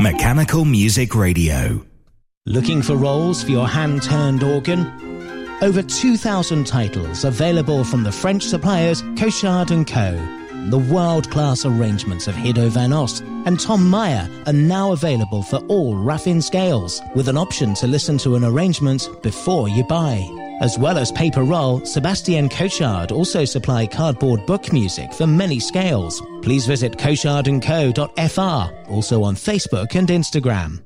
Mechanical Music Radio. Looking for rolls for your hand turned organ? Over 2,000 titles available from the French suppliers Cochard & Co. The world-class arrangements of Hiddo van Ost and Tom Meyer are now available for all Raffin scales, with an option to listen to an arrangement before you buy. As well as paper roll, Sebastian Cochard also supply cardboard book music for many scales. Please visit cochardandco.fr, also on Facebook and Instagram.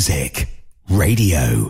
Music Radio.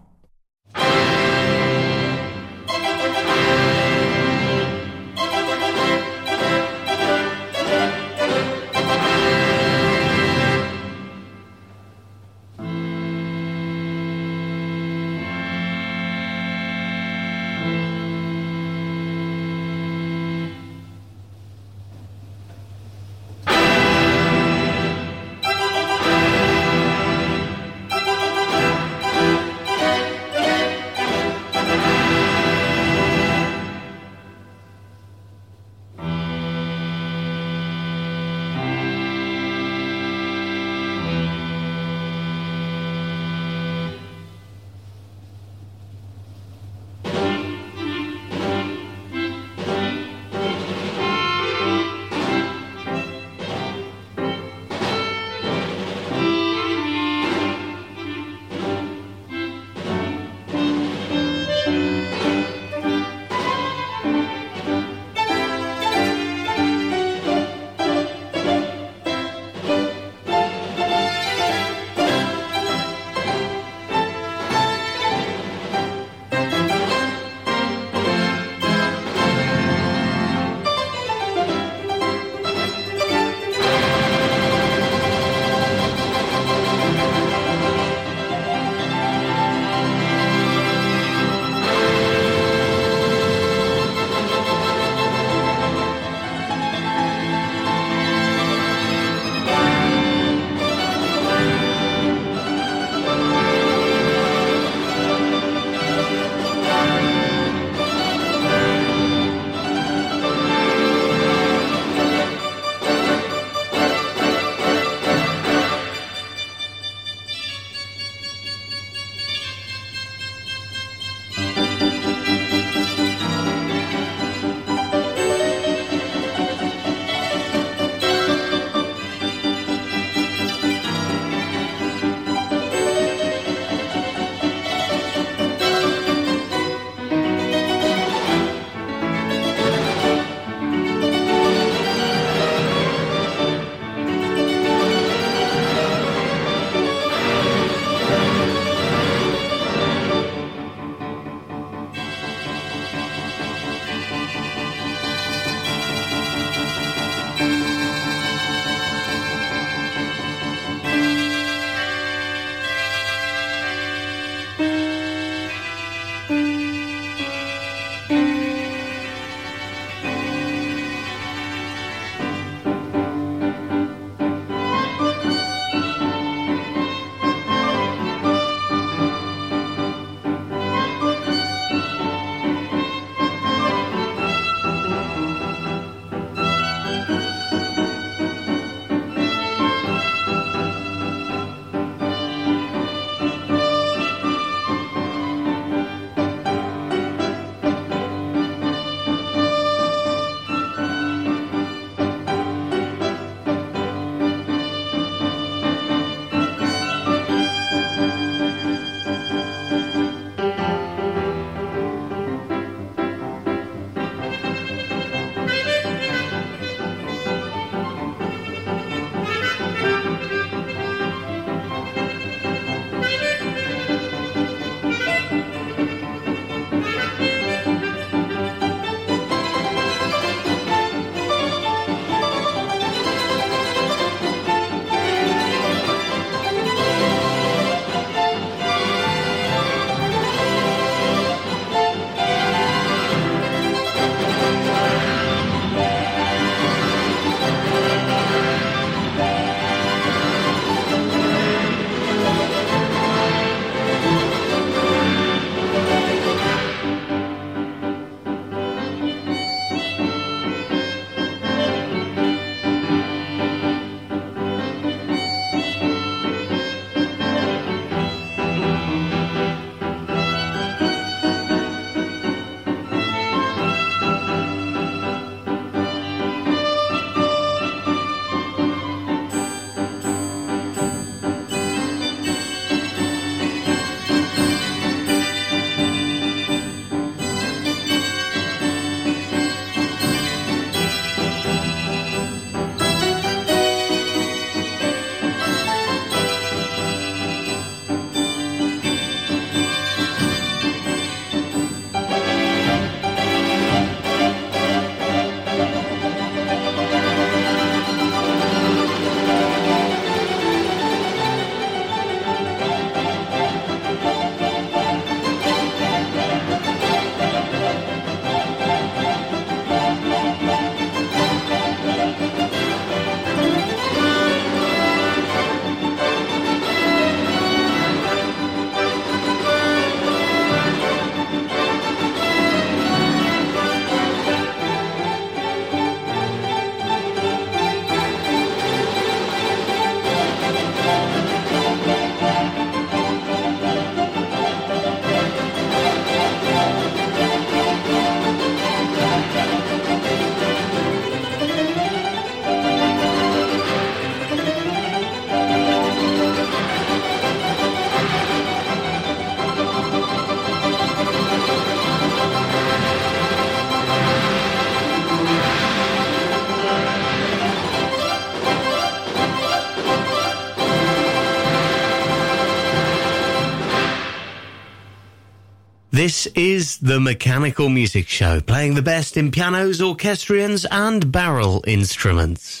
This is the Mechanical Music Show, playing the best in pianos, orchestrions, and barrel instruments.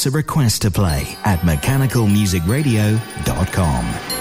Us a request to play at mechanicalmusicradio.com.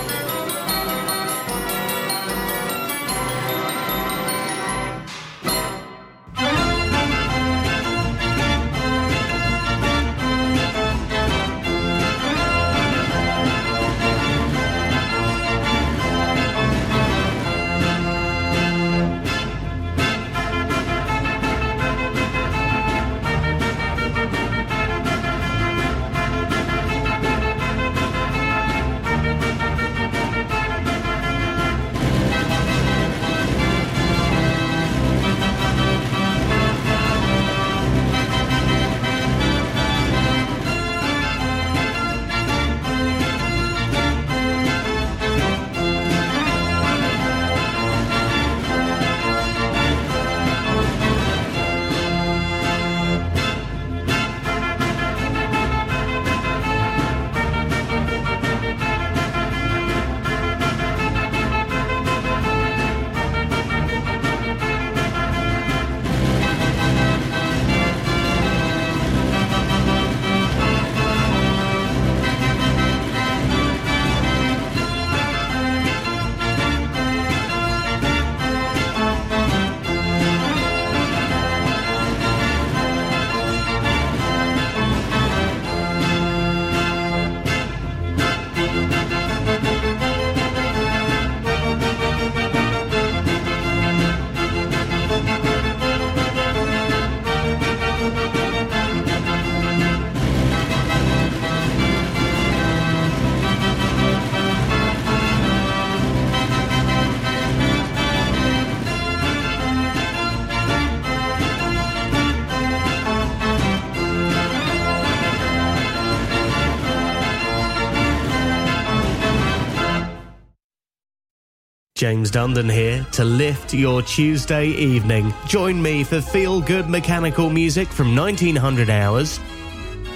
James Dundon here to lift your Tuesday evening. Join me for feel good mechanical music from 1900 hours.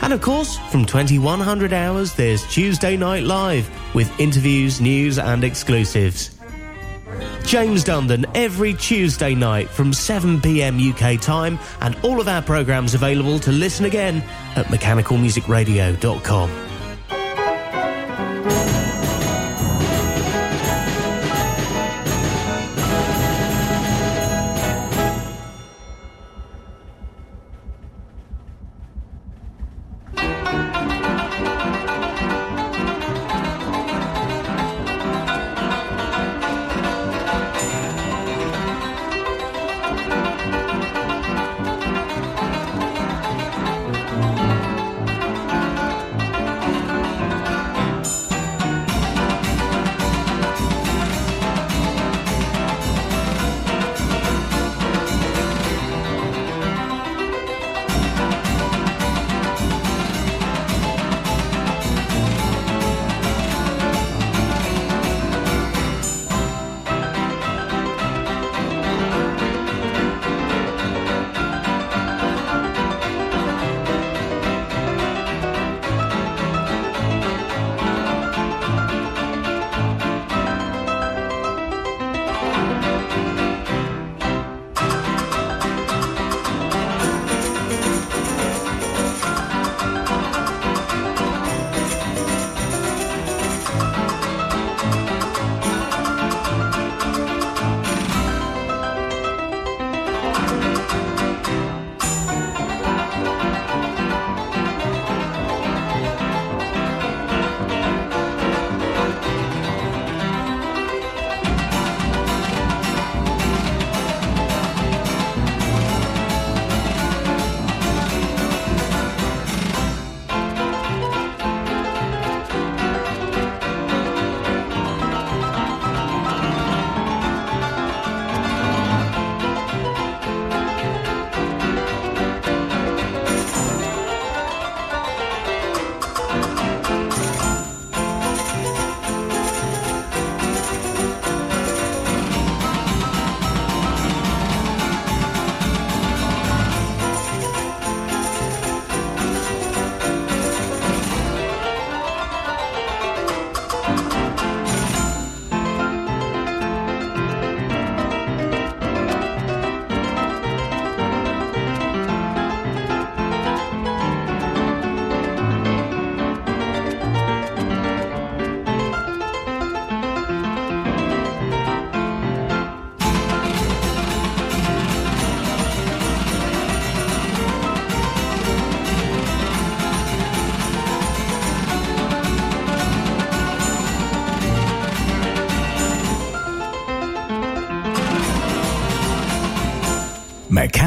And of course, from 2100 hours, there's Tuesday Night Live with interviews, news, and exclusives. James Dundon every Tuesday night from 7pm UK time, and all of our programmes available to listen again at mechanicalmusicradio.com.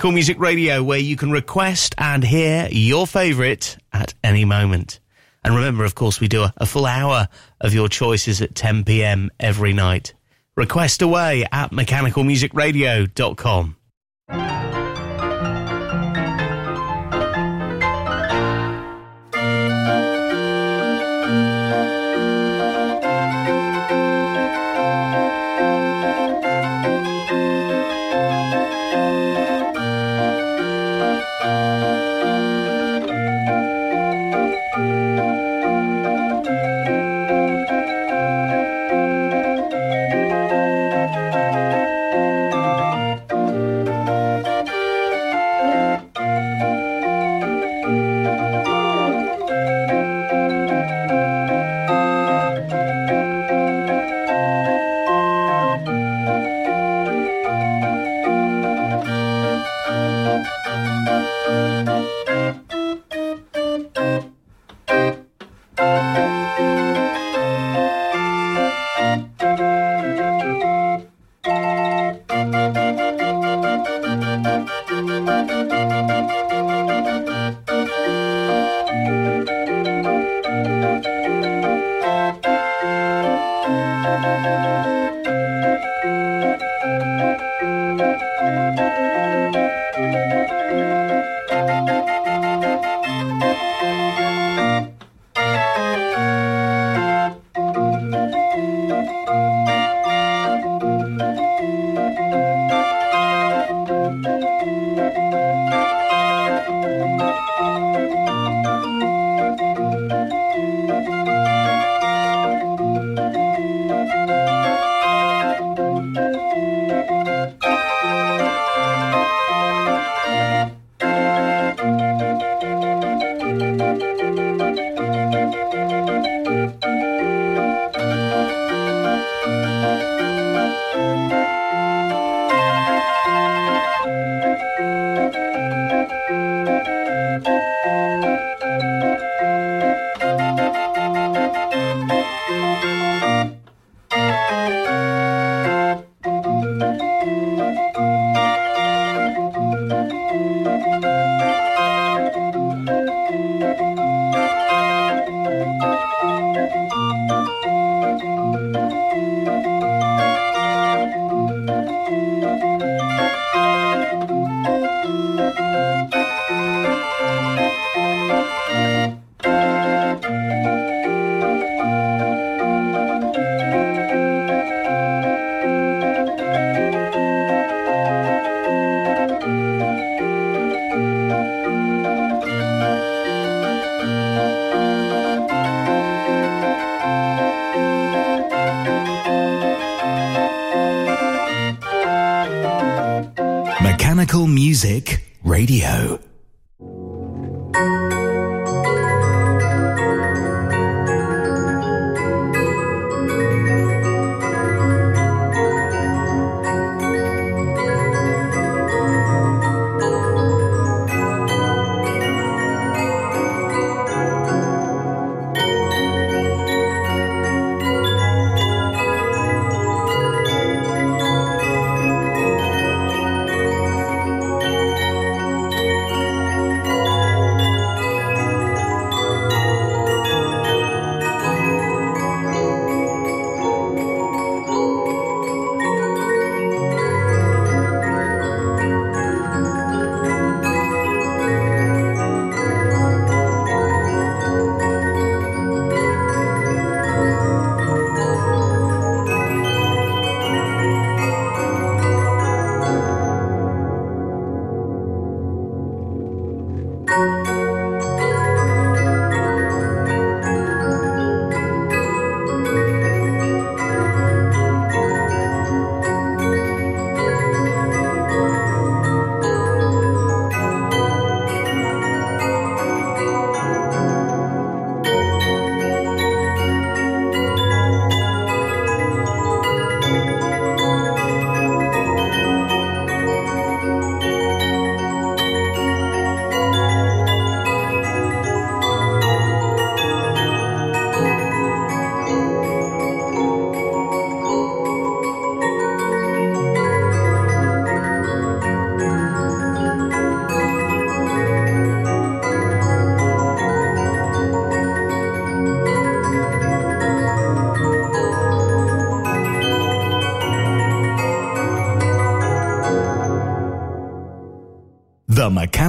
Mechanical Music Radio, where you can request and hear your favourite at any moment. And remember, of course, we do a, a full hour of your choices at 10 pm every night. Request away at mechanicalmusicradio.com.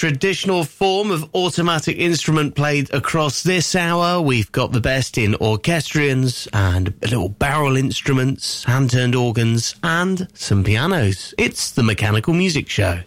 Traditional form of automatic instrument played across this hour. We've got the best in orchestrions and little barrel instruments, hand turned organs, and some pianos. It's the Mechanical Music Show.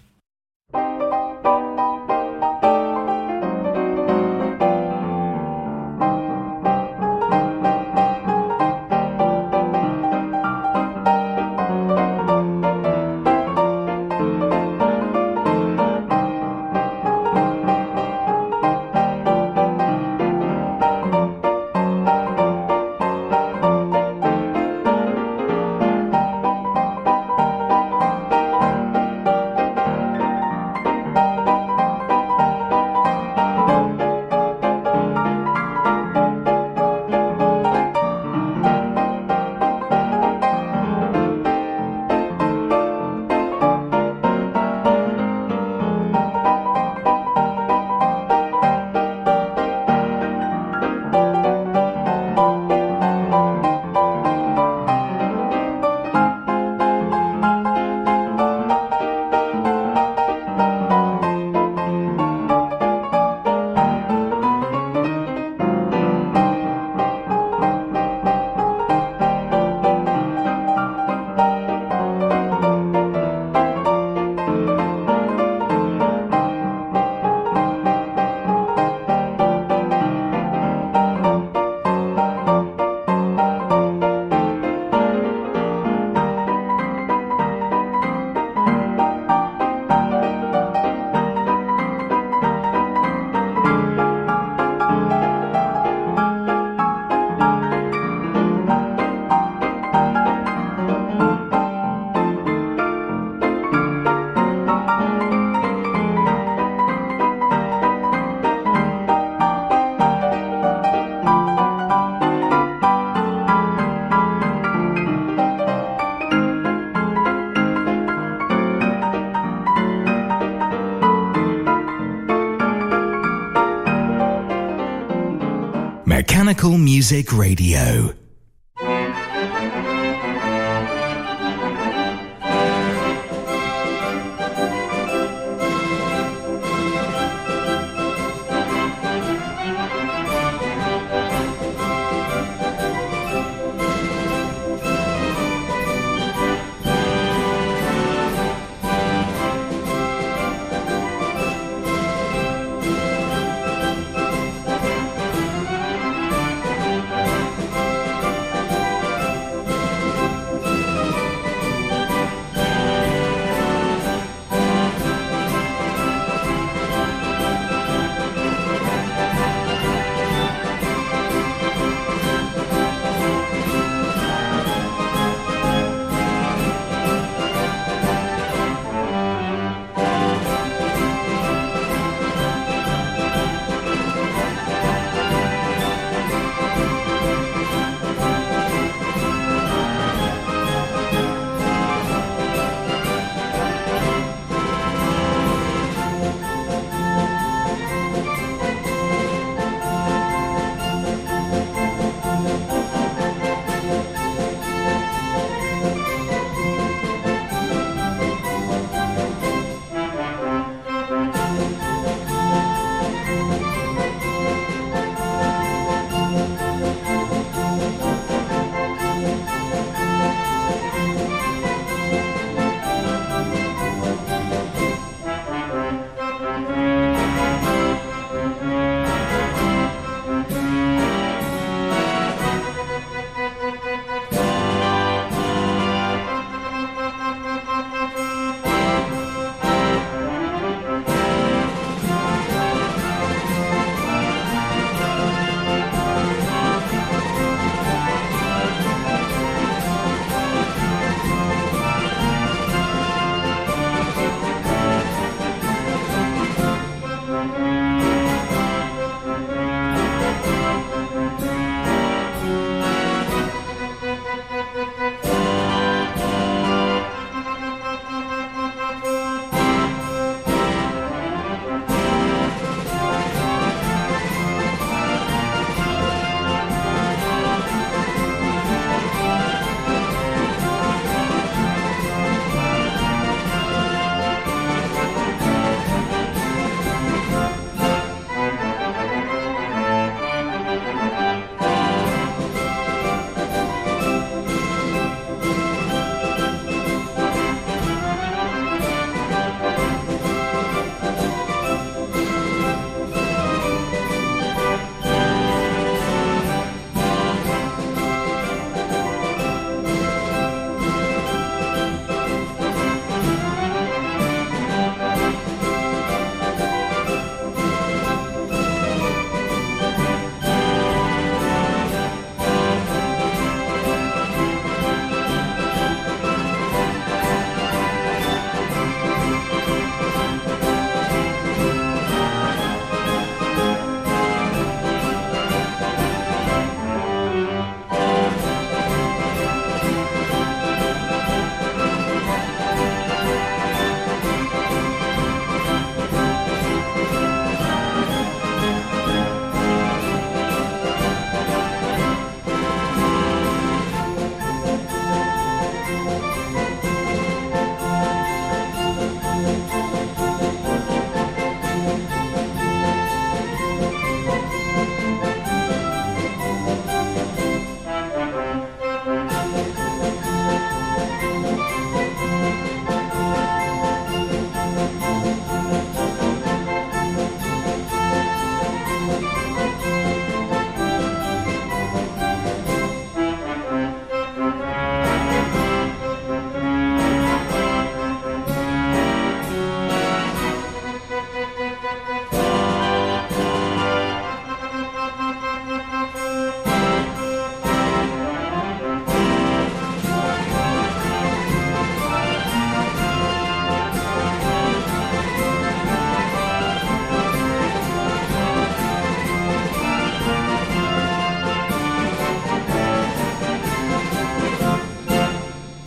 Music Radio.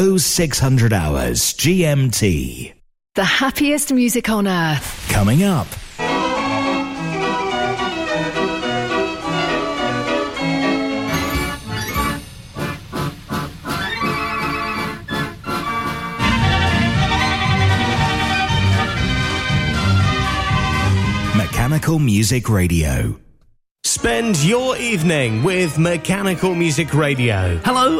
0600 hours GMT. The happiest music on earth. Coming up. Mechanical Music Radio. Spend your evening with Mechanical Music Radio. Hello